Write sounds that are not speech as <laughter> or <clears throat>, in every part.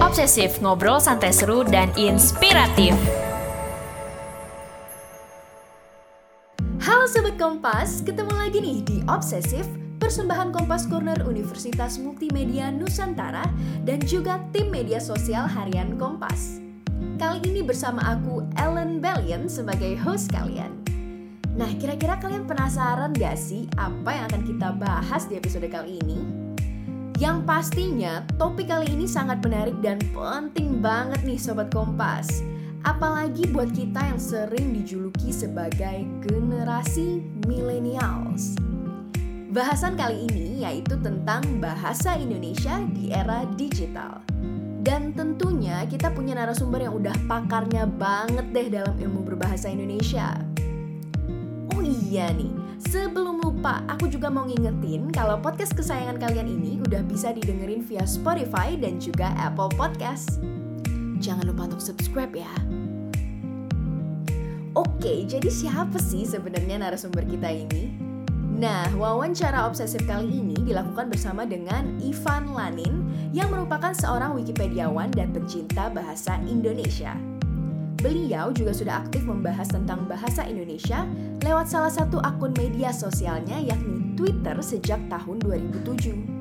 Obsesif, ngobrol santai seru dan inspiratif. Halo Sobat Kompas, ketemu lagi nih di Obsesif, persembahan Kompas Corner Universitas Multimedia Nusantara dan juga tim media sosial harian Kompas. Kali ini bersama aku Ellen Bellion sebagai host kalian. Nah, kira-kira kalian penasaran gak sih apa yang akan kita bahas di episode kali ini? Yang pastinya, topik kali ini sangat menarik dan penting banget nih Sobat Kompas. Apalagi buat kita yang sering dijuluki sebagai generasi millennials. Bahasan kali ini yaitu tentang bahasa Indonesia di era digital. Dan tentunya kita punya narasumber yang udah pakarnya banget deh dalam ilmu berbahasa Indonesia. Oh iya nih, sebelum lupa aku juga mau ngingetin kalau podcast kesayangan kalian ini udah bisa didengerin via Spotify dan juga Apple Podcast. Jangan lupa untuk subscribe ya. Oke, jadi siapa sih sebenarnya narasumber kita ini? Nah, wawancara obsesif kali ini dilakukan bersama dengan Ivan Lanin yang merupakan seorang Wikipediawan dan pencinta bahasa Indonesia. Beliau juga sudah aktif membahas tentang bahasa Indonesia lewat salah satu akun media sosialnya yakni Twitter sejak tahun 2007.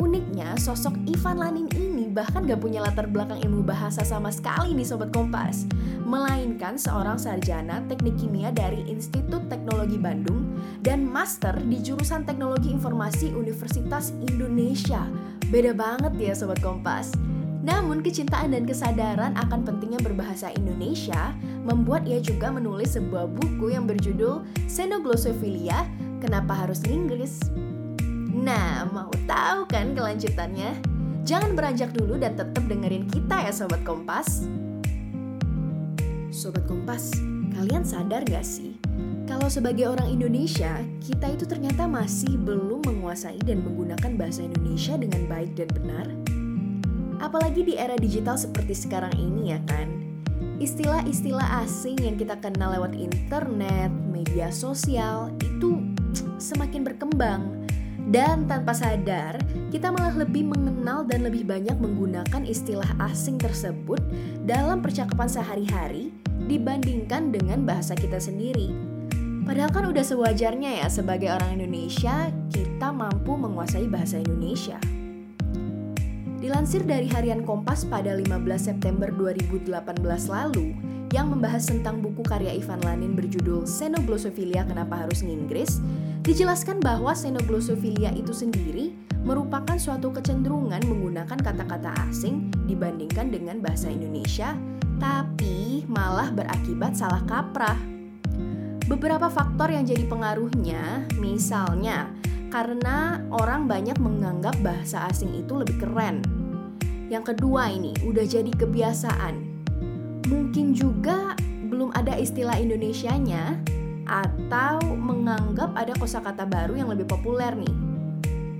Uniknya, sosok Ivan Lanin ini bahkan gak punya latar belakang ilmu bahasa sama sekali nih Sobat Kompas. Melainkan seorang sarjana teknik kimia dari Institut Teknologi Bandung dan master di jurusan Teknologi Informasi Universitas Indonesia. Beda banget ya Sobat Kompas. Namun kecintaan dan kesadaran akan pentingnya berbahasa Indonesia membuat ia juga menulis sebuah buku yang berjudul Xenoglosophilia, Kenapa Harus Inggris? Nah, mau tahu kan kelanjutannya? Jangan beranjak dulu dan tetap dengerin kita ya Sobat Kompas. Sobat Kompas, kalian sadar gak sih? Kalau sebagai orang Indonesia, kita itu ternyata masih belum menguasai dan menggunakan bahasa Indonesia dengan baik dan benar. Apalagi di era digital seperti sekarang ini ya kan. Istilah-istilah asing yang kita kenal lewat internet, media sosial itu semakin berkembang. Dan tanpa sadar, kita malah lebih mengenal dan lebih banyak menggunakan istilah asing tersebut dalam percakapan sehari-hari dibandingkan dengan bahasa kita sendiri. Padahal kan udah sewajarnya ya sebagai orang Indonesia, kita mampu menguasai bahasa Indonesia. Dilansir dari harian Kompas pada 15 September 2018 lalu, yang membahas tentang buku karya Ivan Lanin berjudul Xenoglosophilia Kenapa Harus Nginggris, dijelaskan bahwa xenoglosophilia itu sendiri merupakan suatu kecenderungan menggunakan kata-kata asing dibandingkan dengan bahasa Indonesia, tapi malah berakibat salah kaprah. Beberapa faktor yang jadi pengaruhnya, misalnya karena orang banyak menganggap bahasa asing itu lebih keren. Yang kedua ini udah jadi kebiasaan. Mungkin juga belum ada istilah Indonesianya atau menganggap ada kosakata baru yang lebih populer nih.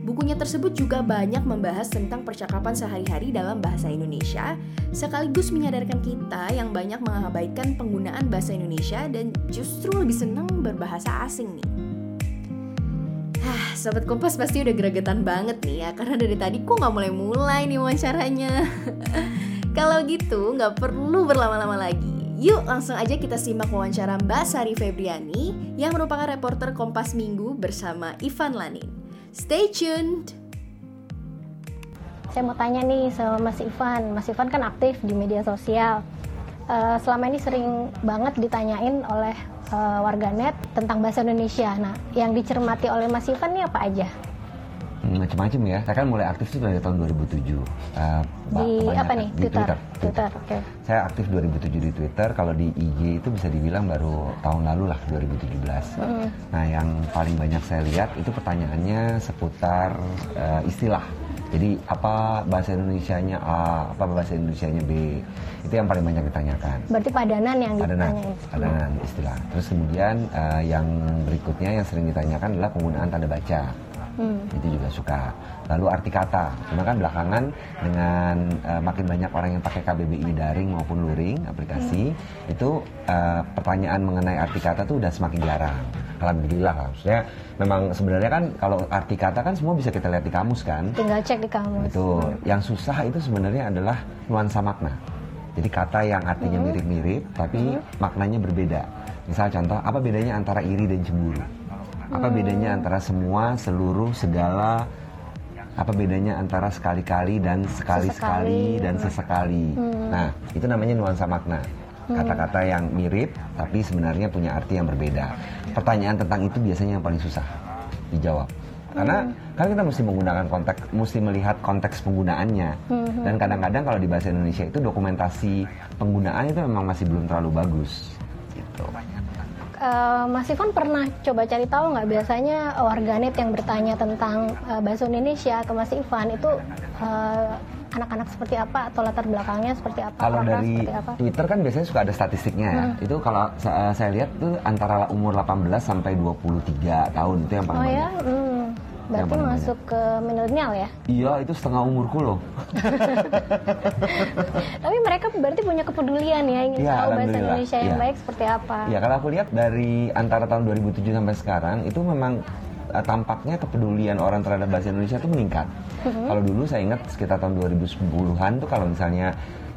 Bukunya tersebut juga banyak membahas tentang percakapan sehari-hari dalam bahasa Indonesia, sekaligus menyadarkan kita yang banyak mengabaikan penggunaan bahasa Indonesia dan justru lebih senang berbahasa asing nih. Sobat Kompas pasti udah gregetan banget nih ya Karena dari tadi kok nggak mulai-mulai nih wawancaranya. <laughs> Kalau gitu nggak perlu berlama-lama lagi. Yuk langsung aja kita simak wawancara Mbak Sari Febriani Yang merupakan reporter Kompas Minggu bersama Ivan Lanin. Stay tuned. Saya mau tanya nih sama Mas Ivan. Mas Ivan kan aktif di media sosial uh, Selama ini sering banget ditanyain oleh uh, warganet tentang bahasa Indonesia. Nah, yang dicermati oleh Mas Ivan ini apa aja? Hmm, macam-macam ya. Saya kan mulai aktif itu dari tahun 2007. Uh, di apa nih? Di Twitter. Twitter. Twitter, oke. Okay. Saya aktif 2007 di Twitter. Kalau di IG itu bisa dibilang baru tahun lalu lah 2017. Mm. Nah, yang paling banyak saya lihat itu pertanyaannya seputar uh, istilah. Jadi apa bahasa Indonesianya A, apa bahasa Indonesianya B, itu yang paling banyak ditanyakan. Berarti padanan yang padanan. Padanan istilah. Terus kemudian uh, yang berikutnya yang sering ditanyakan adalah penggunaan tanda baca. Hmm. itu juga suka lalu arti kata cuma kan belakangan dengan uh, makin banyak orang yang pakai KBBI daring maupun luring aplikasi itu uh, pertanyaan mengenai arti kata tuh udah semakin jarang alhamdulillah lah maksudnya memang sebenarnya kan kalau arti kata kan semua bisa kita lihat di kamus kan Tinggal cek di kamus. Betul. Yang susah itu sebenarnya adalah nuansa makna. Jadi kata yang artinya mirip-mirip tapi maknanya berbeda. Misal contoh, apa bedanya antara iri dan cemburu? Apa bedanya antara semua, seluruh, segala? Apa bedanya antara sekali-kali dan sekali-sekali Sesekali. dan sesekali? Nah, itu namanya nuansa makna. Kata-kata yang mirip tapi sebenarnya punya arti yang berbeda. Pertanyaan tentang itu biasanya yang paling susah dijawab. Karena kan kita mesti menggunakan konteks, mesti melihat konteks penggunaannya. Dan kadang-kadang kalau di bahasa Indonesia itu dokumentasi penggunaan itu memang masih belum terlalu bagus. Gitu. Eh, Mas Ivan pernah coba cari tahu nggak biasanya warganet yang bertanya tentang eh, bahasa Indonesia ke Mas Ivan itu eh, anak-anak seperti apa atau latar belakangnya seperti apa? Kalau dari apa? Twitter kan biasanya suka ada statistiknya ya. Itu kalau sa- saya lihat tuh antara umur 18 sampai 23 tahun itu yang paling Oh banyak. ya, hmm. Berarti banyak. masuk ke milenial ya. Iya, itu setengah umurku loh. <laughs> Tapi mereka berarti punya kepedulian ya ingin Iya, tahu bahasa. Indonesia yang Iya. baik seperti apa. Ya kalau aku lihat dari antara tahun 2007 sampai sekarang itu memang eh, tampaknya kepedulian orang terhadap bahasa Indonesia itu meningkat. Kalau dulu saya ingat sekitar tahun 2010-an tuh kalau misalnya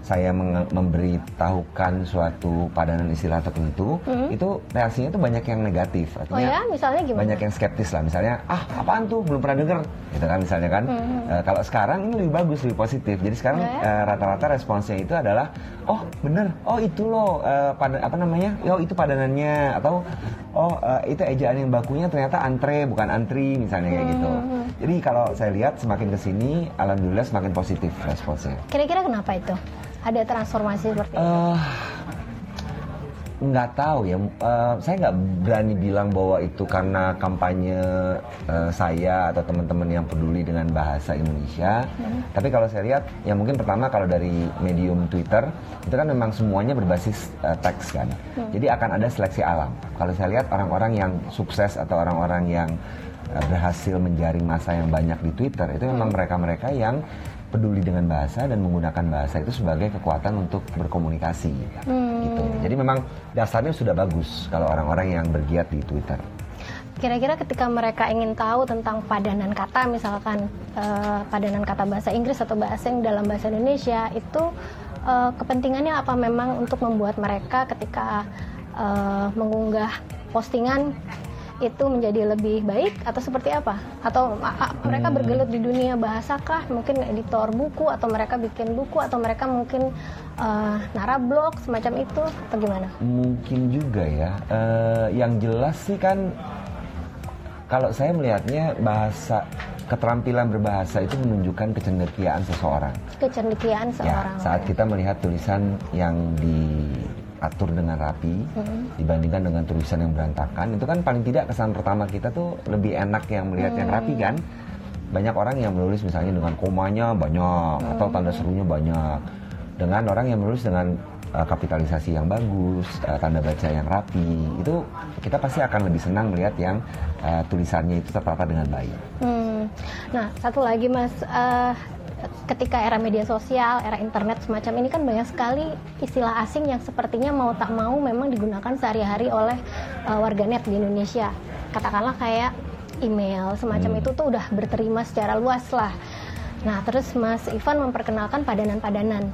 saya memberitahukan suatu padanan istilah tertentu, itu reaksinya tuh banyak yang negatif. Oh Artinya ya, misalnya gimana? banyak yang skeptis lah. Misalnya ah apaan tuh? Belum pernah denger. Gitu kan misalnya kan. Eh, kalau sekarang ini lebih bagus lebih positif. Jadi sekarang Oh ya? eh, rata-rata responsnya itu adalah oh bener. Oh itu loh pada apa namanya? Oh itu padanannya. Atau oh eh, itu ejaan yang bakunya ternyata antre bukan antri misalnya kayak gitu jadi kalau saya lihat semakin ke sini alhamdulillah semakin positif responsnya Kira-kira kenapa itu? Ada transformasi seperti itu? Nggak tahu ya. Eh, saya nggak berani bilang bahwa itu karena kampanye eh, saya atau teman-teman yang peduli dengan bahasa Indonesia. Tapi kalau saya lihat ya mungkin pertama kalau dari medium Twitter itu kan memang semuanya berbasis eh, teks kan. Jadi akan ada seleksi alam. Kalau saya lihat orang-orang yang sukses atau orang-orang yang eh, berhasil menjaring masa yang banyak di Twitter itu memang mereka-mereka yang peduli dengan bahasa dan menggunakan bahasa itu sebagai kekuatan untuk berkomunikasi gitu. Jadi memang dasarnya sudah bagus kalau orang-orang yang bergiat di Twitter. Kira-kira ketika mereka ingin tahu tentang padanan kata, misalkan eh, padanan kata bahasa Inggris atau bahasa yang dalam bahasa Indonesia, itu eh, kepentingannya apa memang untuk membuat mereka ketika eh, mengunggah postingan itu menjadi lebih baik atau seperti apa? Atau a- mereka Hmm. bergelut di dunia bahasa kah? Mungkin editor buku atau mereka bikin buku atau mereka mungkin eh, narablog semacam itu atau gimana? Mungkin juga ya. Eh, yang jelas sih kan kalau saya melihatnya bahasa keterampilan berbahasa itu menunjukkan kecendekiaan seseorang. Kecendekiaan Ya, seorang saat kita melihat tulisan yang diatur dengan rapi dibandingkan dengan tulisan yang berantakan, itu kan paling tidak kesan pertama kita tuh lebih enak yang melihat yang rapi kan. Banyak orang yang menulis misalnya dengan komanya banyak atau tanda serunya banyak. Dengan orang yang menulis dengan uh, kapitalisasi yang bagus, uh, tanda baca yang rapi, itu kita pasti akan lebih senang melihat yang uh, tulisannya itu tertata dengan baik. Hmm. Nah, satu lagi Mas, eh, ketika era media sosial, era internet semacam ini kan banyak sekali istilah asing yang sepertinya mau tak mau memang digunakan sehari-hari oleh eh, warganet di Indonesia. Katakanlah kayak email semacam itu tuh udah berterima secara luas lah. Nah, terus Mas Ivan memperkenalkan padanan-padanan.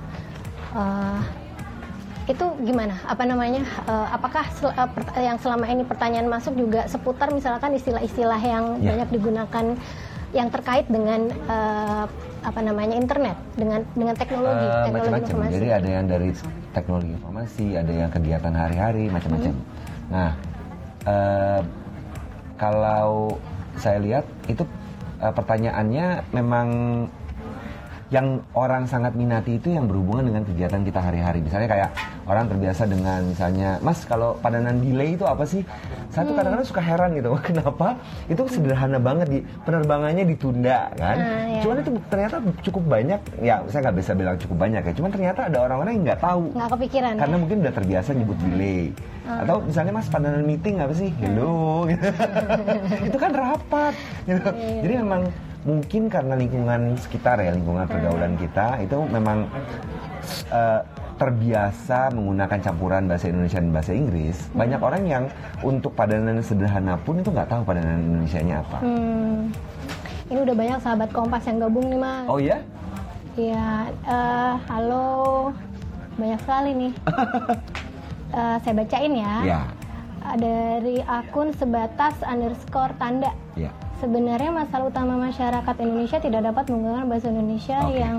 Eh, itu gimana? Apa namanya? eh, apakah sel- pert- yang selama ini pertanyaan masuk juga seputar misalkan istilah-istilah yang Ya. banyak digunakan yang terkait dengan eh, apa namanya internet, dengan dengan teknologi, Eh, teknologi macam-macam. informasi. Jadi ada yang dari teknologi informasi, ada yang kegiatan hari-hari, macam-macam. Hmm. Nah, eh, kalau saya lihat itu eh, pertanyaannya memang yang orang sangat minati itu yang berhubungan dengan kegiatan kita hari-hari. Misalnya kayak orang terbiasa dengan misalnya, Mas kalau padanan delay itu apa sih? Satu kadang-kadang suka heran gitu, <laughs> kenapa? Itu sederhana banget di penerbangannya ditunda kan. Ah, iya. Cuman itu ternyata cukup banyak, ya saya nggak bisa bilang cukup banyak ya. Cuman ternyata ada orang-orang yang nggak tahu. Nggak kepikiran Karena ya? mungkin udah terbiasa nyebut delay. Ah. Atau misalnya Mas padanan meeting apa sih? Hello. gitu. <laughs> itu kan rapat. gitu. Iya. Jadi memang mungkin karena lingkungan sekitar ya lingkungan pergaulan kita itu memang eh, terbiasa menggunakan campuran bahasa Indonesia dan bahasa Inggris. Banyak orang yang untuk padanan sederhana pun itu nggak tahu padanan Indonesianya apa. Hmm, ini udah banyak sahabat kompas yang gabung nih mas. Oh ya? Iya, eh, halo, banyak sekali nih. <laughs> Eh, saya bacain ya. Ya. Dari akun sebatas underscore tanda. Ya. Sebenarnya masalah utama masyarakat Indonesia tidak dapat menggunakan bahasa Indonesia Oke. yang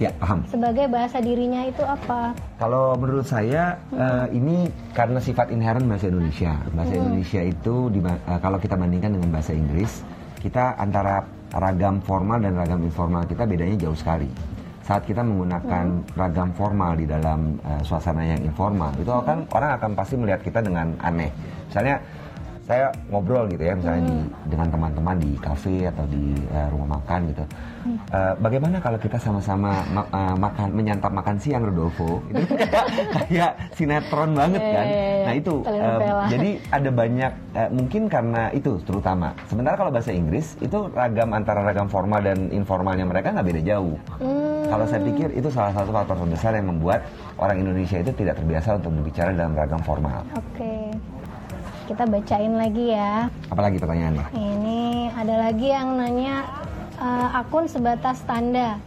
Ya, paham. sebagai bahasa dirinya itu apa? Kalau menurut saya eh, ini karena sifat inherent bahasa Indonesia. Bahasa Indonesia itu diba- eh, kalau kita bandingkan dengan bahasa Inggris, kita antara ragam formal dan ragam informal kita bedanya jauh sekali. Saat kita menggunakan ragam formal di dalam eh, suasana yang informal, itu kan orang akan pasti melihat kita dengan aneh. Misalnya saya ngobrol gitu ya misalnya di, dengan teman-teman di kafe atau di eh, rumah makan gitu. Eh, bagaimana kalau kita sama-sama ma- eh, makan menyantap makan siang Rodolfo? Itu kayak, <laughs> kayak sinetron banget Iya, kan. iya, iya. Nah itu Telenovela. jadi ada banyak eh, mungkin karena itu terutama. Sementara kalau bahasa Inggris itu ragam antara ragam formal dan informalnya mereka nggak beda jauh. Hmm, Kalau saya pikir itu salah satu faktor terbesar yang membuat orang Indonesia itu tidak terbiasa untuk berbicara dalam ragam formal. Oke, kita bacain lagi ya. Apalagi pertanyaannya? Ini ada lagi yang nanya eh, akun sebatas tanda.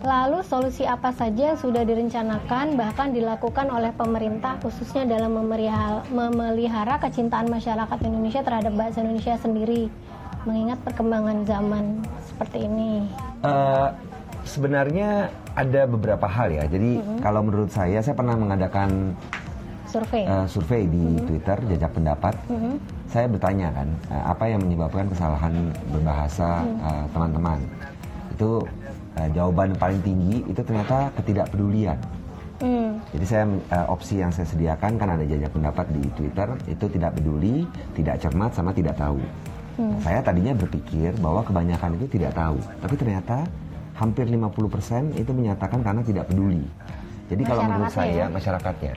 Lalu solusi apa saja yang sudah direncanakan bahkan dilakukan oleh pemerintah khususnya dalam memelihara, memelihara kecintaan masyarakat Indonesia terhadap bahasa Indonesia sendiri mengingat perkembangan zaman seperti ini. Eh, sebenarnya ada beberapa hal ya. Jadi kalau menurut saya, saya pernah mengadakan Survei. eh, survei di Twitter, jajak pendapat. Mhm. Saya bertanya kan, eh, apa yang menyebabkan kesalahan berbahasa eh, teman-teman? Itu eh, jawaban paling tinggi itu ternyata ketidakpedulian. Hmm. Jadi saya eh, opsi yang saya sediakan kan ada jajak pendapat di Twitter itu tidak peduli, tidak cermat sama tidak tahu. Nah, saya tadinya berpikir bahwa kebanyakan itu tidak tahu, tapi ternyata hampir 50% itu menyatakan karena tidak peduli. Jadi kalau menurut saya ya? masyarakatnya.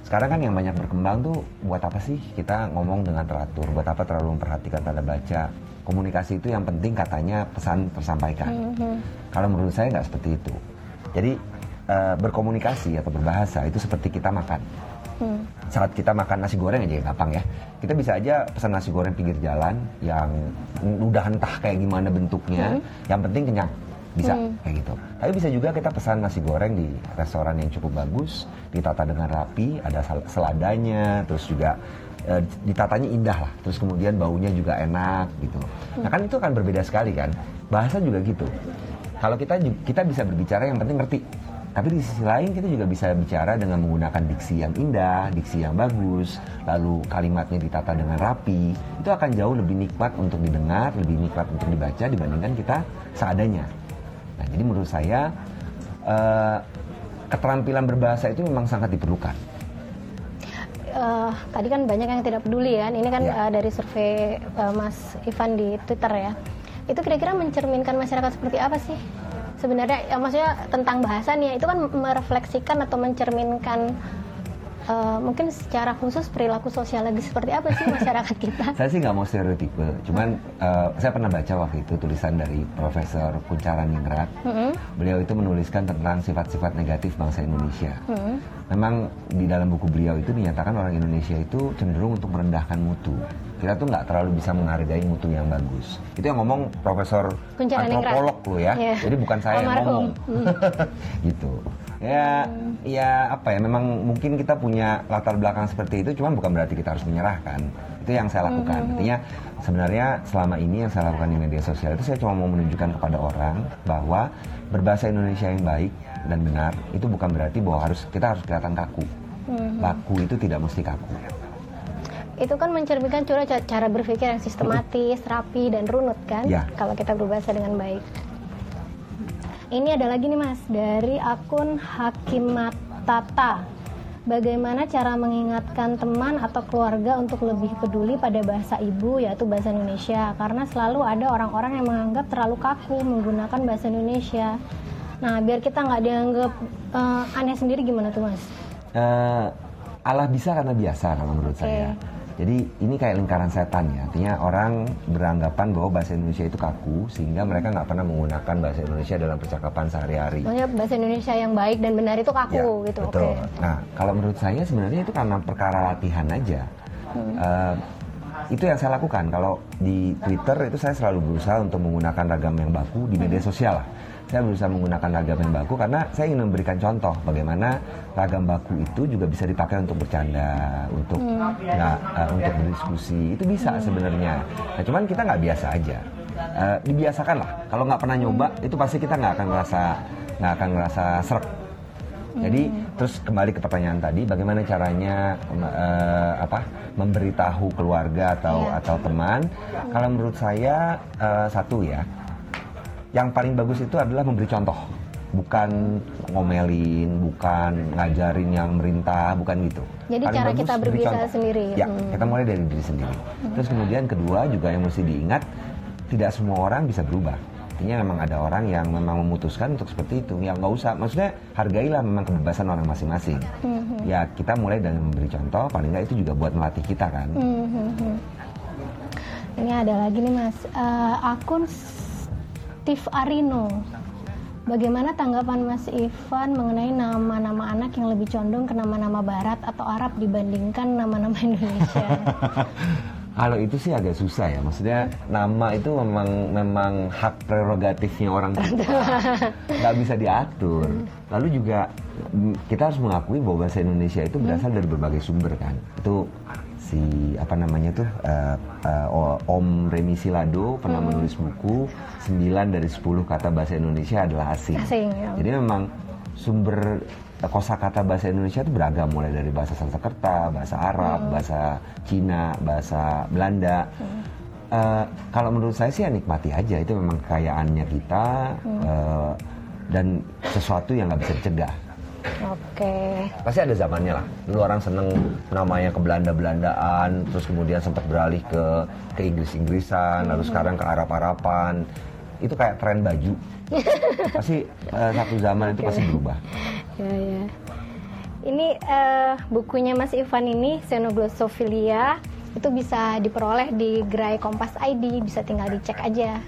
Sekarang kan yang banyak berkembang tuh buat apa sih kita ngomong dengan teratur? Buat apa terlalu memperhatikan tanda baca? Komunikasi itu yang penting katanya pesan tersampaikan. Mhm. Kalau menurut saya nggak seperti itu. Jadi eh, berkomunikasi atau berbahasa itu seperti kita makan. Hmm. Saat kita makan nasi goreng aja ya gampang ya. Kita bisa aja pesan nasi goreng pinggir jalan yang udah entah kayak gimana bentuknya, yang penting kenyang. Bisa kayak gitu. Tapi bisa juga kita pesan nasi goreng di restoran yang cukup bagus, ditata dengan rapi, ada seladanya, terus juga eh, ditatanya indah lah. Terus kemudian baunya juga enak gitu. Nah kan itu akan berbeda sekali kan. Bahasa juga gitu. Kalau kita kita bisa berbicara yang penting ngerti. Tapi di sisi lain kita juga bisa bicara dengan menggunakan diksi yang indah, diksi yang bagus, lalu kalimatnya ditata dengan rapi. Itu akan jauh lebih nikmat untuk didengar, lebih nikmat untuk dibaca dibandingkan kita seadanya. Nah, jadi menurut saya eh, keterampilan berbahasa itu memang sangat diperlukan. Eh, tadi kan banyak yang tidak peduli ya. Ini kan Ya. eh, dari survei eh, Mas Ivan di Twitter ya. Itu kira-kira mencerminkan masyarakat seperti apa sih? Sebenarnya, ya, maksudnya tentang bahasa nih, ya, itu kan merefleksikan atau mencerminkan eh, mungkin secara khusus perilaku sosial lagi seperti apa sih masyarakat kita? <laughs> Saya sih nggak mau stereotipe, cuman eh, saya pernah baca waktu itu tulisan dari Profesor Kuncaran Ningrat. Mm-mm. Beliau itu menuliskan tentang sifat-sifat negatif bangsa Indonesia. Mm. Memang di dalam buku beliau itu dinyatakan orang Indonesia itu cenderung untuk merendahkan mutu. Kita tuh nggak terlalu bisa menghargai mutu yang bagus. Itu yang ngomong Profesor Ningrat. antropolog loh ya. Iya. Jadi bukan saya yang Almarhum. ngomong. <laughs> gitu. Ya, ya apa ya? Memang mungkin kita punya latar belakang seperti itu, cuman bukan berarti kita harus menyerahkan. Itu yang saya lakukan. Artinya sebenarnya selama ini yang saya lakukan di media sosial itu saya cuma mau menunjukkan kepada orang bahwa berbahasa Indonesia yang baik dan benar itu bukan berarti bahwa harus kita harus kelihatan kaku. Baku itu tidak mesti kaku. Itu kan mencerminkan cara, cara berpikir yang sistematis, rapi, dan runut kan? Ya. Kalau kita berbahasa dengan baik. Ini ada lagi nih Mas dari akun Hakimatata. Bagaimana cara mengingatkan teman atau keluarga untuk lebih peduli pada bahasa ibu yaitu bahasa Indonesia karena selalu ada orang-orang yang menganggap terlalu kaku menggunakan bahasa Indonesia. Nah, biar kita nggak dianggap uh, aneh sendiri gimana tuh Mas? Uh, Allah bisa karena biasa kalau menurut okay. saya. Jadi ini kayak lingkaran setan ya. Artinya orang beranggapan bahwa bahasa Indonesia itu kaku sehingga mereka nggak pernah menggunakan bahasa Indonesia dalam percakapan sehari-hari. Maksudnya bahasa Indonesia yang baik dan benar itu kaku ya, gitu. Betul. Okay. Nah kalau menurut saya sebenarnya itu karena perkara latihan aja. Hmm. Uh, itu yang saya lakukan. Kalau di Twitter itu saya selalu berusaha untuk menggunakan ragam yang baku di media sosial lah saya berusaha menggunakan ragam yang baku karena saya ingin memberikan contoh bagaimana ragam baku itu juga bisa dipakai untuk bercanda, untuk hmm. nggak uh, untuk berdiskusi itu bisa hmm. sebenarnya. Nah cuman kita nggak biasa aja. Uh, dibiasakan lah. Kalau nggak pernah nyoba hmm. itu pasti kita nggak akan ngerasa nggak akan ngerasa serak. Jadi hmm. terus kembali ke pertanyaan tadi, bagaimana caranya uh, apa memberitahu keluarga atau yeah. atau teman? Kalau menurut saya uh, satu ya, yang paling bagus itu adalah memberi contoh bukan ngomelin, bukan ngajarin yang merintah, bukan gitu. Jadi Paling cara kita berbicara sendiri. Ya, hmm. kita mulai dari diri sendiri. Hmm. Terus kemudian kedua juga yang mesti diingat, tidak semua orang bisa berubah. Artinya memang ada orang yang memang memutuskan untuk seperti itu. Ya nggak usah, maksudnya hargailah memang kebebasan orang masing-masing. Hmm. Ya kita mulai dengan memberi contoh, paling nggak itu juga buat melatih kita kan. Hmm. Ini ada lagi nih mas, uh, akun Steve Arino. Bagaimana tanggapan Mas Ivan mengenai nama-nama anak yang lebih condong ke nama-nama Barat atau Arab dibandingkan nama-nama Indonesia? <laughs> Kalau itu sih agak susah ya, maksudnya nama itu memang memang hak prerogatifnya orang tua, nggak bisa diatur. Lalu juga kita harus mengakui bahwa bahasa Indonesia itu berasal dari berbagai sumber kan. Itu si apa namanya tuh uh, uh, Om Remi Silado pernah hmm. menulis buku 9 dari 10 kata bahasa Indonesia adalah asing. asing ya. Jadi memang sumber kosakata bahasa Indonesia itu beragam mulai dari bahasa Sanskerta, bahasa Arab, hmm. bahasa Cina, bahasa Belanda. Hmm. Uh, kalau menurut saya sih ya nikmati aja itu memang kekayaannya kita hmm. uh, dan sesuatu yang nggak bisa dicegah. Oke. Pasti ada zamannya lah. Dulu orang seneng namanya ke Belanda-Belandaan, terus kemudian sempat beralih ke ke Inggris-Inggrisan, lalu hmm. sekarang ke Arab-Arapan. Itu kayak tren baju. <laughs> pasti uh, satu zaman itu pasti berubah. Ya ya. Ini uh, bukunya Mas Ivan ini Xenoglosophilia itu bisa diperoleh di Gerai Kompas ID, bisa tinggal dicek aja.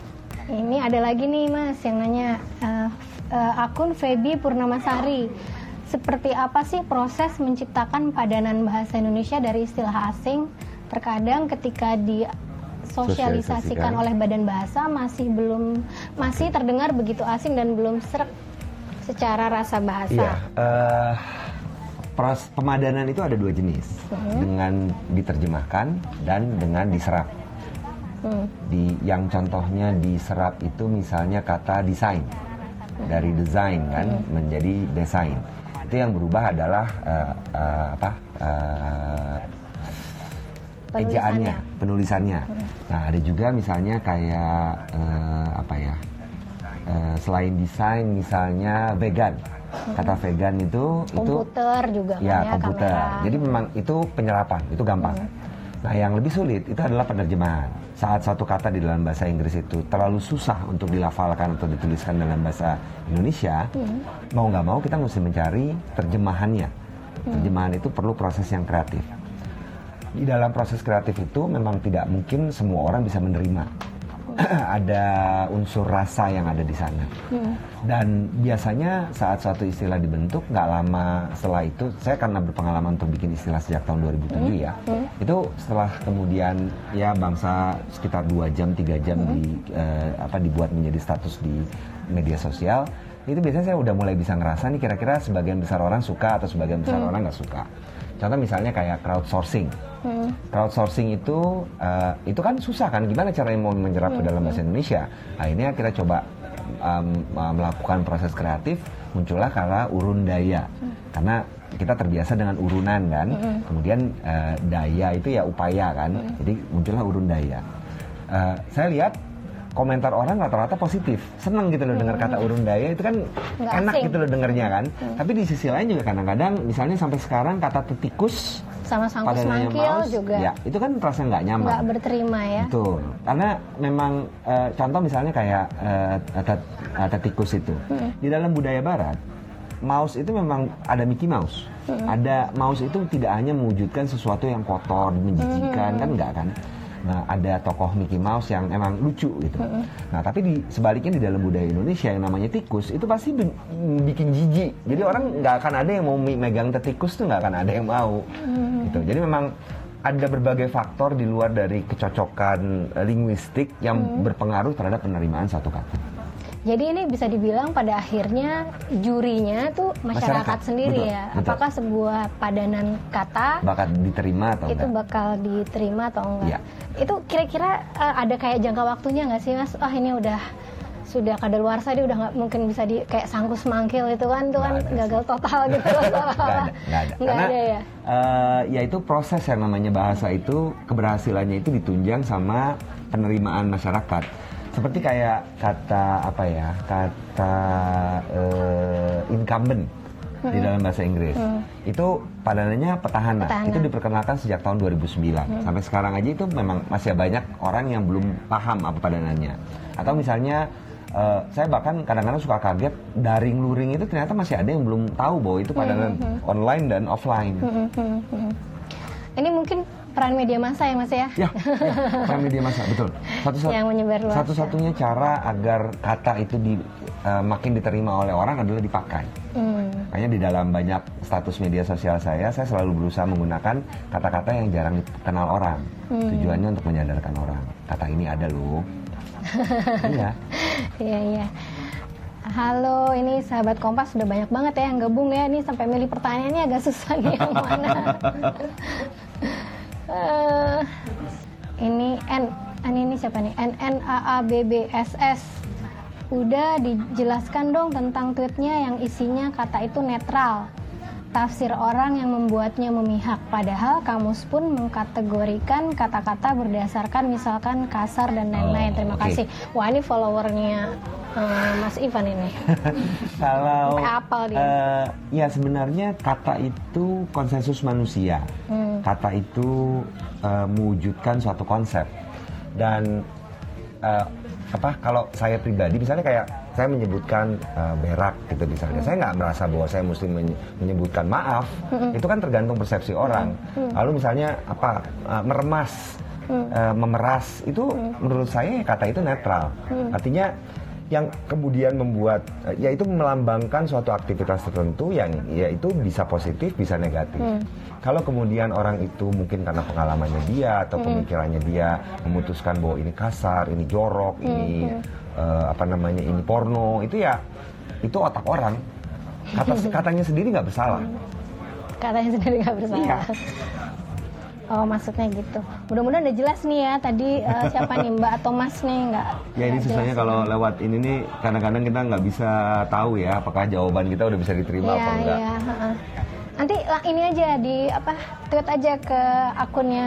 Ini ada lagi nih Mas yang nanya uh, uh, akun Feby Purnamasari seperti apa sih proses menciptakan padanan bahasa Indonesia dari istilah asing? Terkadang ketika di sosialisasikan oleh badan bahasa masih belum masih terdengar begitu asing dan belum serak secara rasa bahasa. Iya, uh, pros, pemadanan itu ada dua jenis, hmm. dengan diterjemahkan dan dengan diserap. Hmm. Di yang contohnya diserap itu misalnya kata desain dari desain kan hmm. menjadi desain itu yang berubah adalah uh, uh, apa uh, ejaannya, penulisannya. Nah ada juga misalnya kayak uh, apa ya uh, selain desain misalnya vegan. Kata vegan itu komputer itu, juga ya, ya komputer. Kamera. Jadi memang itu penyerapan, itu gampang. Hmm. Nah yang lebih sulit itu adalah penerjemahan saat satu kata di dalam bahasa Inggris itu terlalu susah untuk dilafalkan atau dituliskan dalam bahasa Indonesia, hmm. mau nggak mau kita mesti mencari terjemahannya. Hmm. Terjemahan itu perlu proses yang kreatif. Di dalam proses kreatif itu memang tidak mungkin semua orang bisa menerima <clears throat> ada unsur rasa yang ada di sana. Hmm. Dan biasanya saat suatu istilah dibentuk, nggak lama setelah itu, saya karena berpengalaman untuk bikin istilah sejak tahun 2007 hmm. ya, hmm. itu setelah kemudian ya bangsa sekitar dua jam, tiga jam hmm. di uh, apa dibuat menjadi status di media sosial, itu biasanya saya udah mulai bisa ngerasa nih kira-kira sebagian besar orang suka atau sebagian besar hmm. orang nggak suka. Contoh misalnya kayak crowdsourcing. Hmm. Crowdsourcing itu uh, itu kan susah kan? Gimana caranya mau menyerap hmm. ke dalam bahasa Indonesia? Akhirnya kita coba um, melakukan proses kreatif, muncullah kala urun daya. Hmm. Karena kita terbiasa dengan urunan kan, hmm. kemudian uh, daya itu ya upaya kan, hmm. jadi muncullah urun daya. Uh, saya lihat komentar orang rata-rata positif, seneng gitu loh dengar kata urun daya itu kan Nggak enak asing. gitu loh dengernya kan. Tapi di sisi lain juga kadang-kadang misalnya sampai sekarang kata tetikus sama sangkus pada nanya mangkil mouse, juga ya itu kan terasa nggak nyaman. nggak berterima ya. Betul, karena memang eh, contoh misalnya kayak eh, tet- eh, tetikus itu Hmm. di dalam budaya Barat, mouse itu memang ada Mickey Mouse, Hmm. ada mouse itu tidak hanya mewujudkan sesuatu yang kotor, menjijikan Hmm. kan enggak kan? Nah ada tokoh Mickey Mouse yang emang lucu gitu. Hmm. Nah tapi di sebaliknya di dalam budaya Indonesia yang namanya tikus itu pasti bi- bikin jijik. Jadi orang nggak akan ada yang mau megang tetikus tuh nggak akan ada yang mau. Gitu. Jadi memang ada berbagai faktor di luar dari kecocokan eh, linguistik yang berpengaruh terhadap penerimaan satu kata. Jadi ini bisa dibilang pada akhirnya jurinya tuh masyarakat, Masyarakat, sendiri betul, ya. betul. Apakah sebuah padanan kata Bakal diterima atau itu enggak? bakal diterima atau enggak? Iya. Itu kira-kira eh, ada kayak jangka waktunya nggak sih mas? Ah ini udah sudah kadaluarsa dia udah nggak mungkin bisa di kayak sangkus mangkil itu kan itu kan ada gagal total <laughs> gitu loh. Nggak ada, nggak ada. Nggak Karena ada ya. eh, ya itu proses yang namanya bahasa itu keberhasilannya itu ditunjang sama penerimaan masyarakat. Seperti kayak kata apa ya, kata eh, incumbent di dalam bahasa Inggris. Itu padanannya petahana. Petahana. Itu diperkenalkan sejak tahun 2009. Sampai sekarang aja itu memang masih banyak orang yang belum paham apa padanannya. Atau misalnya eh, saya bahkan kadang-kadang suka kaget daring luring itu ternyata masih ada yang belum tahu bahwa itu padanan online dan offline. Hmm, hmm. Ini mungkin peran media massa ya mas ya? Ya, ya, peran media massa betul. Satu Yang menyebar luas, Satu-satunya cara agar kata itu di, eh, makin diterima oleh orang adalah dipakai. Hmm. Makanya di dalam banyak status media sosial saya, saya selalu berusaha menggunakan kata-kata yang jarang dikenal orang. Tujuannya untuk menyadarkan orang. Kata ini ada loh. <laughs> iya. Iya iya. Halo, ini sahabat Kompas sudah banyak banget ya yang gabung ya. Ini sampai milih pertanyaannya agak susah nih yang mana. <laughs> Eh, ini N, ini, ini siapa nih? NNAABBSS. Udah dijelaskan dong tentang tweetnya yang isinya kata itu netral. Tafsir orang yang membuatnya memihak, padahal kamus pun mengkategorikan kata-kata berdasarkan misalkan kasar dan lain-lain. Oh, Terima oke. kasih. Wah ini followernya eh, Mas Ivan ini. <laughs> Kalau dia. eh, ya sebenarnya kata itu konsensus manusia. Hmm. Kata itu eh, mewujudkan suatu konsep dan eh, apa kalau saya pribadi misalnya kayak saya menyebutkan eh, berak gitu misalnya, saya nggak merasa bahwa saya mesti menye- menyebutkan maaf. Itu kan tergantung persepsi orang. Lalu misalnya apa eh, meremas, eh, memeras itu menurut saya kata itu netral. Artinya yang kemudian membuat eh, yaitu melambangkan suatu aktivitas tertentu yang yaitu bisa positif bisa negatif. Kalau kemudian orang itu mungkin karena pengalamannya dia atau pemikirannya dia memutuskan bahwa ini kasar, ini jorok, ini eh, apa namanya ini porno itu ya itu otak orang. Kata <laughs> katanya sendiri nggak bersalah. Katanya sendiri nggak bersalah. Iya. <laughs> Oh maksudnya gitu. Mudah-mudahan udah jelas nih ya tadi eh, siapa nih Mbak atau Mas nih nggak? Ya ini susahnya kalau lewat ini nih kadang-kadang kita nggak bisa tahu ya apakah jawaban kita udah bisa diterima Iya apa enggak. iya. heeh. Nanti lah, ini aja di apa tweet aja ke akunnya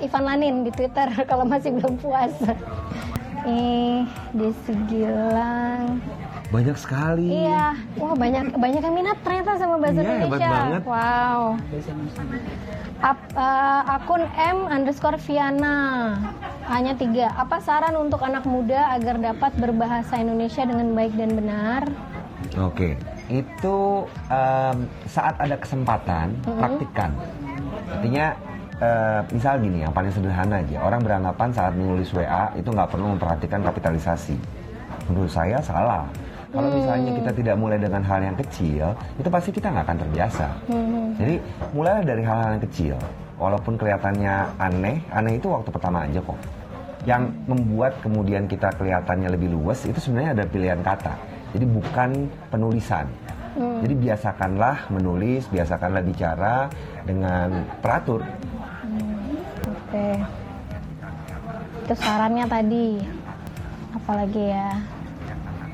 Ivan Lanin di Twitter <laughs> kalau masih belum puas. Ih, di Segilang. Banyak sekali. Iya, wah banyak banyak yang minat ternyata sama bahasa Iya, hebat Indonesia. banget. Wow. Ap- eh, akun M underscore Viana hanya tiga. Apa saran untuk anak muda agar dapat berbahasa Indonesia dengan baik dan benar? Oke, itu em, saat ada kesempatan praktikkan. Artinya eh, misal gini, yang paling sederhana aja, orang beranggapan saat menulis WA itu nggak perlu memperhatikan kapitalisasi. Menurut saya salah. Kalau misalnya kita tidak mulai dengan hal yang kecil, itu pasti kita nggak akan terbiasa. Jadi mulailah dari hal-hal yang kecil. Walaupun kelihatannya aneh, aneh itu waktu pertama aja kok. Yang membuat kemudian kita kelihatannya lebih luas itu sebenarnya ada pilihan kata. Jadi bukan penulisan. Jadi biasakanlah menulis, biasakanlah bicara dengan teratur. Oke. Itu sarannya tadi. Apalagi ya.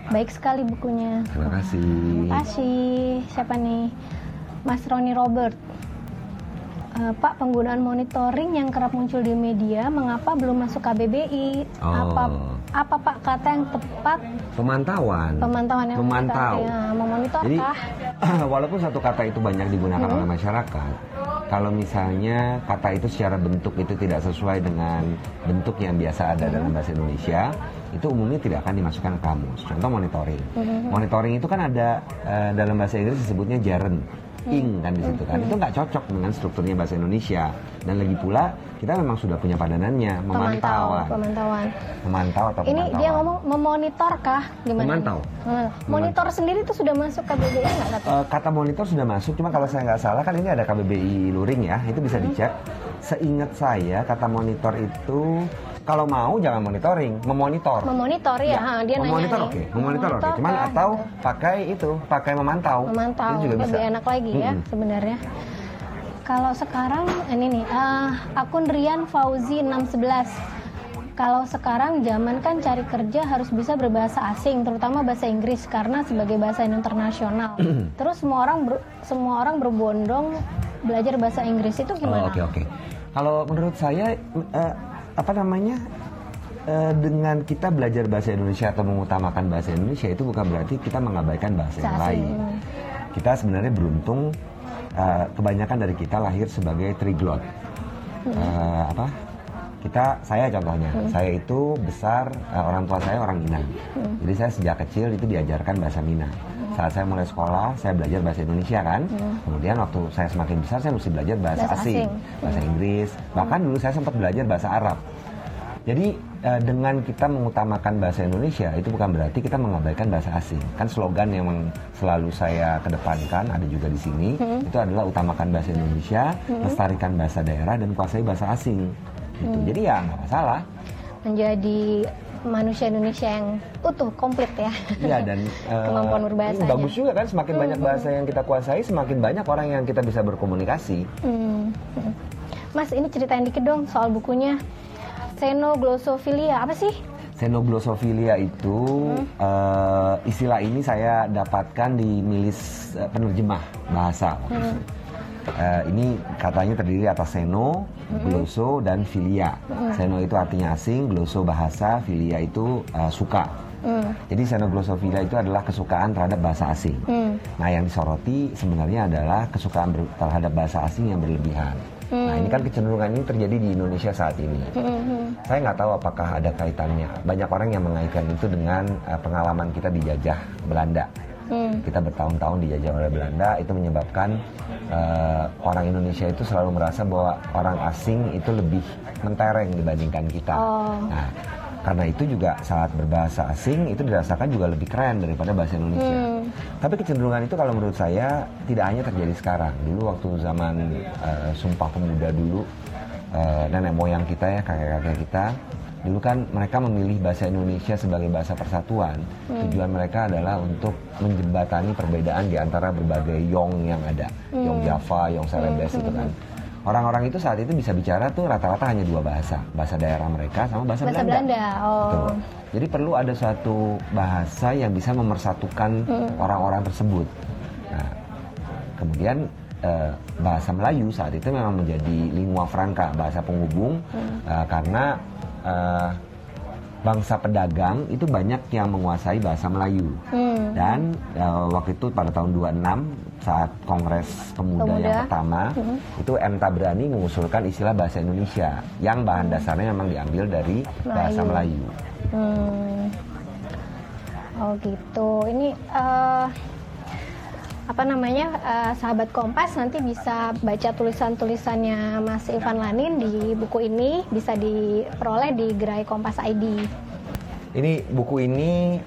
Baik sekali bukunya. Terima kasih. Terima kasih. Siapa nih? Mas Roni Robert. Eh, Pak, penggunaan monitoring yang kerap muncul di media, mengapa belum masuk KBBI? Oh. Apa apa Pak kata yang tepat Pemantauan. pemantauan yang Memantau. tepat, ya, memonitor Jadi kah? <clears throat> walaupun satu kata itu banyak digunakan oleh masyarakat, kalau misalnya kata itu secara bentuk itu tidak sesuai dengan bentuk yang biasa ada dalam bahasa Indonesia, itu umumnya tidak akan dimasukkan ke kamus. Contoh monitoring. Monitoring itu kan ada eh, dalam bahasa Inggris disebutnya gerund. ing kan di situ kan itu nggak cocok dengan strukturnya bahasa Indonesia dan lagi pula kita memang sudah punya padanannya memantauan pemantauan. memantau atau Ini pemantauan dia ngomong memonitor kah? Gimana? Memantau. Hmm. Monitor sendiri itu sudah masuk KBBI nggak kata? Eh, kata monitor sudah masuk, cuma kalau saya nggak salah kan ini ada KBBI Luring ya, itu bisa dicek. Seingat saya kata monitor itu kalau mau jangan monitoring, memonitor. Memonitor ya, ha, dia nanya memonitor oke, memonitor oke. Cuman kah? atau pakai itu, pakai memantau. memantau Itu juga bisa. lebih enak lagi ya Mm-mm. sebenarnya. Kalau sekarang ini nih eh, akun Rian Fauzi 611. Kalau sekarang zaman kan cari kerja harus bisa berbahasa asing, terutama bahasa Inggris karena sebagai bahasa internasional. Terus semua orang ber- semua orang berbondong belajar bahasa Inggris itu Oh, gimana? Oke oke. Kalau menurut saya eh, apa namanya eh, dengan kita belajar bahasa Indonesia atau mengutamakan bahasa Indonesia itu bukan berarti kita mengabaikan bahasa yang lain. Kita sebenarnya beruntung eh, kebanyakan dari kita lahir sebagai triglot. Eh, apa? Kita saya contohnya, saya itu besar eh, orang tua saya orang Minang. Jadi saya sejak kecil itu diajarkan bahasa Minang. Saat saya mulai sekolah, saya belajar bahasa Indonesia kan. Kemudian waktu saya semakin besar, saya mesti belajar bahasa, Bahasa asing, asing. bahasa Inggris. Bahkan dulu saya sempat belajar bahasa Arab. Jadi eh, dengan kita mengutamakan bahasa Indonesia itu bukan berarti kita mengabaikan bahasa asing. Kan slogan yang selalu saya kedepankan ada juga di sini itu adalah utamakan bahasa Indonesia, lestarikan bahasa daerah dan kuasai bahasa asing. Gitu. Jadi ya nggak masalah. Menjadi manusia Indonesia yang utuh, komplit ya. Iya dan <laughs> eh, Kemampuan ini berbahasanya. bagus juga kan semakin banyak bahasa yang kita kuasai semakin banyak orang yang kita bisa berkomunikasi. Hmm. hmm. Mas, ini ceritain dikit dong soal bukunya. Xenoglosophilia, apa sih? Xenoglosophilia itu eh, istilah ini saya dapatkan di milis eh, penerjemah bahasa. waktu Eh, ini katanya terdiri atas seno, gloso, dan filia. Seno itu artinya asing, gloso bahasa, filia itu eh, suka. Hmm. Jadi xenoglosophilia itu adalah kesukaan terhadap bahasa asing. Hmm. Nah, yang disoroti sebenarnya adalah kesukaan terhadap bahasa asing yang berlebihan. Nah, ini kan kecenderungan ini terjadi di Indonesia saat ini. Hmm. Saya nggak tahu apakah ada kaitannya. Banyak orang yang mengaitkan itu dengan eh, pengalaman kita dijajah Belanda. Hmm. Kita bertahun-tahun dijajah oleh Belanda, itu menyebabkan eh, orang Indonesia itu selalu merasa bahwa orang asing itu lebih mentereng dibandingkan kita. Oh. Nah, karena itu juga saat berbahasa asing itu dirasakan juga lebih keren daripada bahasa Indonesia. Hmm. Tapi kecenderungan itu kalau menurut saya tidak hanya terjadi sekarang. Dulu waktu zaman eh, Sumpah Pemuda dulu, eh, nenek moyang kita ya, kakek-kakek kita, dulu kan mereka memilih bahasa Indonesia sebagai bahasa persatuan. Tujuan mereka adalah untuk menjembatani perbedaan di antara berbagai yong yang ada. Yong Java, yong Celebes itu kan. Orang-orang itu saat itu bisa bicara tuh rata-rata hanya dua bahasa, bahasa daerah mereka sama bahasa, Bahasa Belanda. Oh. Betul. Jadi perlu ada suatu bahasa yang bisa memersatukan orang-orang tersebut. Nah, kemudian eh, bahasa Melayu saat itu memang menjadi lingua franca, bahasa penghubung, eh, karena eh, bangsa pedagang itu banyak yang menguasai bahasa Melayu. Hmm. Dan eh, waktu itu pada tahun 26 saat Kongres Pemuda, Pemuda. yang pertama itu M Tabrani mengusulkan istilah bahasa Indonesia yang bahan dasarnya memang diambil dari bahasa Melayu. Melayu. Hmm. Oh gitu. Ini eh, apa namanya eh, sahabat Kompas nanti bisa baca tulisan-tulisannya Mas Ivan Lanin di buku ini bisa diperoleh di Gerai Kompas ID. Ini buku ini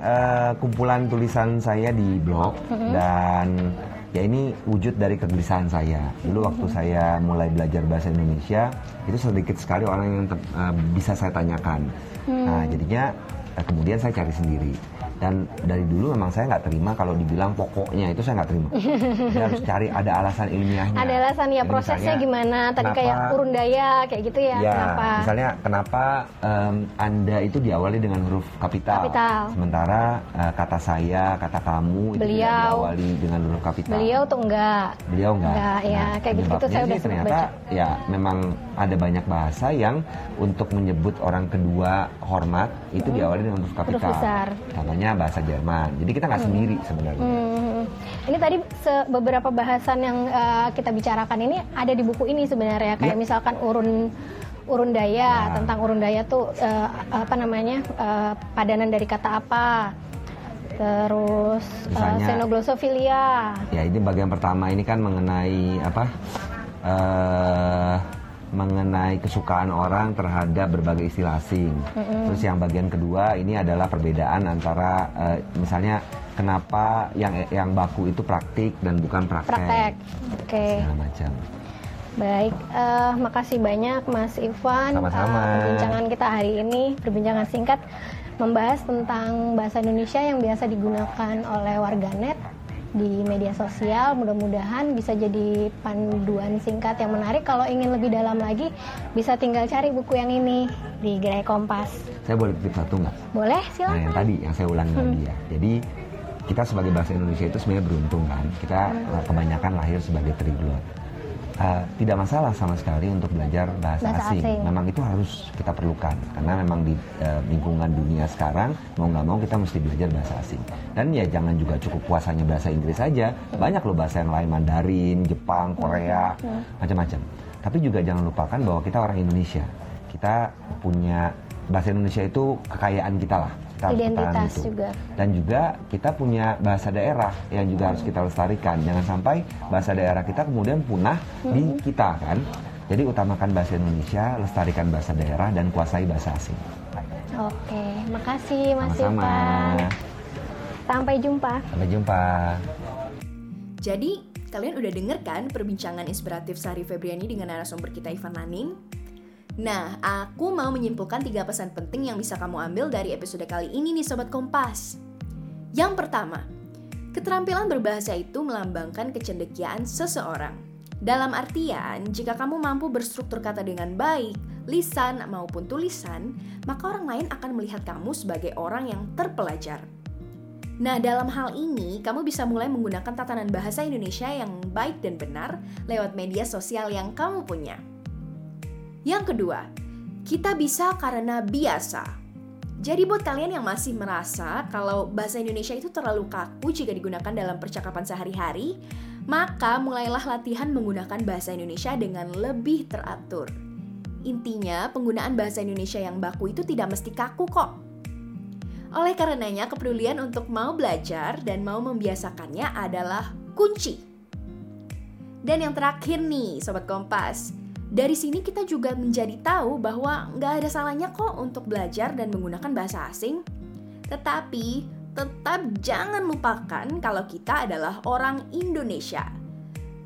eh, kumpulan tulisan saya di blog dan ya ini wujud dari kegelisahan saya. Dulu waktu saya mulai belajar bahasa Indonesia itu sedikit sekali orang yang eh, bisa saya tanyakan. Nah jadinya eh, kemudian saya cari sendiri. Dan dari dulu memang saya nggak terima kalau dibilang pokoknya itu saya nggak terima <laughs> saya harus cari ada alasan ilmiahnya Ada alasan ya Jadi prosesnya misalnya, gimana? Tadi kenapa- kayak urun daya kayak gitu ya. Ya, Kenapa? misalnya kenapa em, Anda itu diawali dengan huruf kapital, Kapital. sementara eh, kata saya, kata kamu itu tidak Beliau. diawali dengan huruf kapital. Beliau tuh enggak. Beliau enggak. Enggak, ya, kayak gitu-gitu penyebabnya saya udah sih ternyata baca. ya memang ada banyak bahasa yang untuk menyebut orang kedua hormat itu diawali dengan huruf kapital. besar. Bahasa Jerman. Jadi kita nggak sendiri sebenarnya. Hmm, ini tadi beberapa bahasan yang eh, kita bicarakan ini ada di buku ini sebenarnya kayak Iya. misalkan urun urun daya Ya. tentang urun daya tuh eh, apa namanya eh, padanan dari kata apa terus Misalnya- xenoglosophilia Ya ini bagian pertama ini kan mengenai apa? eh mengenai kesukaan orang terhadap berbagai istilah asing. Terus yang bagian kedua ini adalah perbedaan antara eh, misalnya kenapa yang yang baku itu praktik dan bukan praktek. praktek oke Segala macam. baik eh, makasih banyak Mas Ivan Sama-sama. Eh, perbincangan kita hari ini perbincangan singkat membahas tentang bahasa Indonesia yang biasa digunakan oleh warganet di media sosial mudah-mudahan bisa jadi panduan singkat yang menarik kalau ingin lebih dalam lagi bisa tinggal cari buku yang ini di Gerai Kompas Saya boleh titip satu nggak? boleh Nah silakan yang tadi yang saya ulangi lagi ya. Jadi kita sebagai bahasa Indonesia itu sebenarnya beruntung kan. Kita uh, kebanyakan lahir sebagai triglot. Uh, tidak masalah sama sekali untuk belajar bahasa, Bahasa asing. asing. Memang itu harus kita perlukan karena memang di uh, lingkungan dunia sekarang mau nggak mau kita mesti belajar bahasa asing. Dan ya jangan juga cukup puasanya bahasa Inggris saja. Banyak loh bahasa yang lain Mandarin, Jepang, Korea, macam-macam. Tapi juga jangan lupakan bahwa kita orang Indonesia. Kita punya bahasa Indonesia itu kekayaan kita lah. Kita harus Identitas pertahanan itu. juga. Dan juga kita punya bahasa daerah yang juga harus kita lestarikan. Jangan sampai bahasa daerah kita kemudian punah di Hmm. kita kan. Jadi utamakan bahasa Indonesia, lestarikan bahasa daerah dan kuasai bahasa asing. oke makasih Mas. Ivan sampai jumpa Sampai jumpa. Jadi, kalian udah denger kan perbincangan inspiratif Sari Febriani dengan narasumber kita Ivan Lanin? Nah, aku mau menyimpulkan tiga pesan penting yang bisa kamu ambil dari episode kali ini nih Sobat Kompas. Yang pertama, keterampilan berbahasa itu melambangkan kecendekiaan seseorang. Dalam artian, jika kamu mampu berstruktur kata dengan baik, lisan maupun tulisan, maka orang lain akan melihat kamu sebagai orang yang terpelajar. Nah, dalam hal ini, kamu bisa mulai menggunakan tatanan bahasa Indonesia yang baik dan benar lewat media sosial yang kamu punya. Yang kedua, kita bisa karena biasa. Jadi buat kalian yang masih merasa kalau bahasa Indonesia itu terlalu kaku jika digunakan dalam percakapan sehari-hari, maka mulailah latihan menggunakan bahasa Indonesia dengan lebih teratur. Intinya, penggunaan bahasa Indonesia yang baku itu tidak mesti kaku kok. Oleh karenanya, kepedulian untuk mau belajar dan mau membiasakannya adalah kunci. Dan yang terakhir nih, Sobat Kompas, dari sini kita juga menjadi tahu bahwa nggak ada salahnya kok untuk belajar dan menggunakan bahasa asing. Tetapi, tetap jangan lupakan kalau kita adalah orang Indonesia.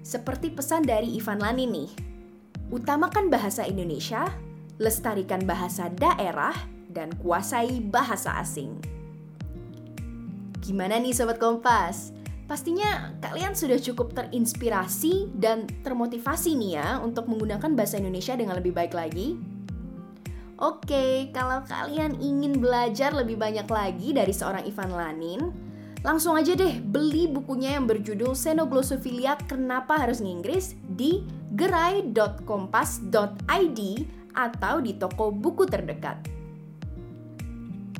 Seperti pesan dari Ivan Lani nih, utamakan bahasa Indonesia, lestarikan bahasa daerah, dan kuasai bahasa asing. Gimana nih Sobat Kompas? Pastinya kalian sudah cukup terinspirasi dan termotivasi nih ya untuk menggunakan bahasa Indonesia dengan lebih baik lagi. Oke, kalau kalian ingin belajar lebih banyak lagi dari seorang Ivan Lanin, langsung aja deh beli bukunya yang berjudul Xenoglosophilia Kenapa Harus Nginggris di gerai.kompas.id atau di toko buku terdekat.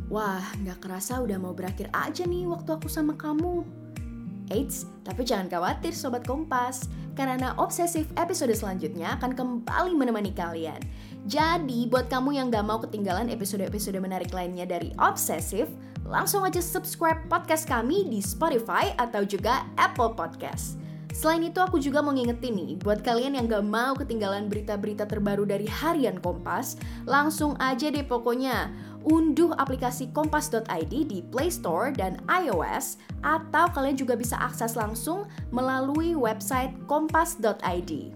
Wah, nggak kerasa udah mau berakhir aja nih waktu aku sama kamu. Eits, tapi jangan khawatir Sobat Kompas, karena obsesif episode selanjutnya akan kembali menemani kalian. Jadi, buat kamu yang gak mau ketinggalan episode-episode menarik lainnya dari Obsesif, langsung aja subscribe podcast kami di Spotify atau juga Apple Podcast. Selain itu, aku juga mau ngingetin nih, buat kalian yang gak mau ketinggalan berita-berita terbaru dari Harian Kompas, langsung aja deh pokoknya unduh aplikasi kompas.id di Play Store dan iOS atau kalian juga bisa akses langsung melalui website kompas.id.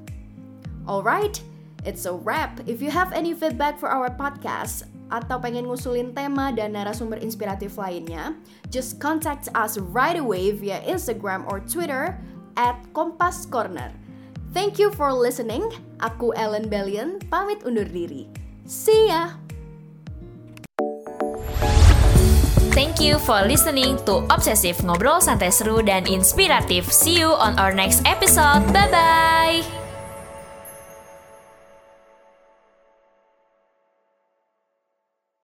Alright, it's a wrap. If you have any feedback for our podcast, atau pengen ngusulin tema dan narasumber inspiratif lainnya, just contact us right away via Instagram or Twitter at Kompas Corner. Thank you for listening. Aku Ellen Bellion, pamit undur diri. See ya! Thank you for listening to Obsesif Ngobrol Santai Seru dan Inspiratif. See you on our next episode. Bye-bye!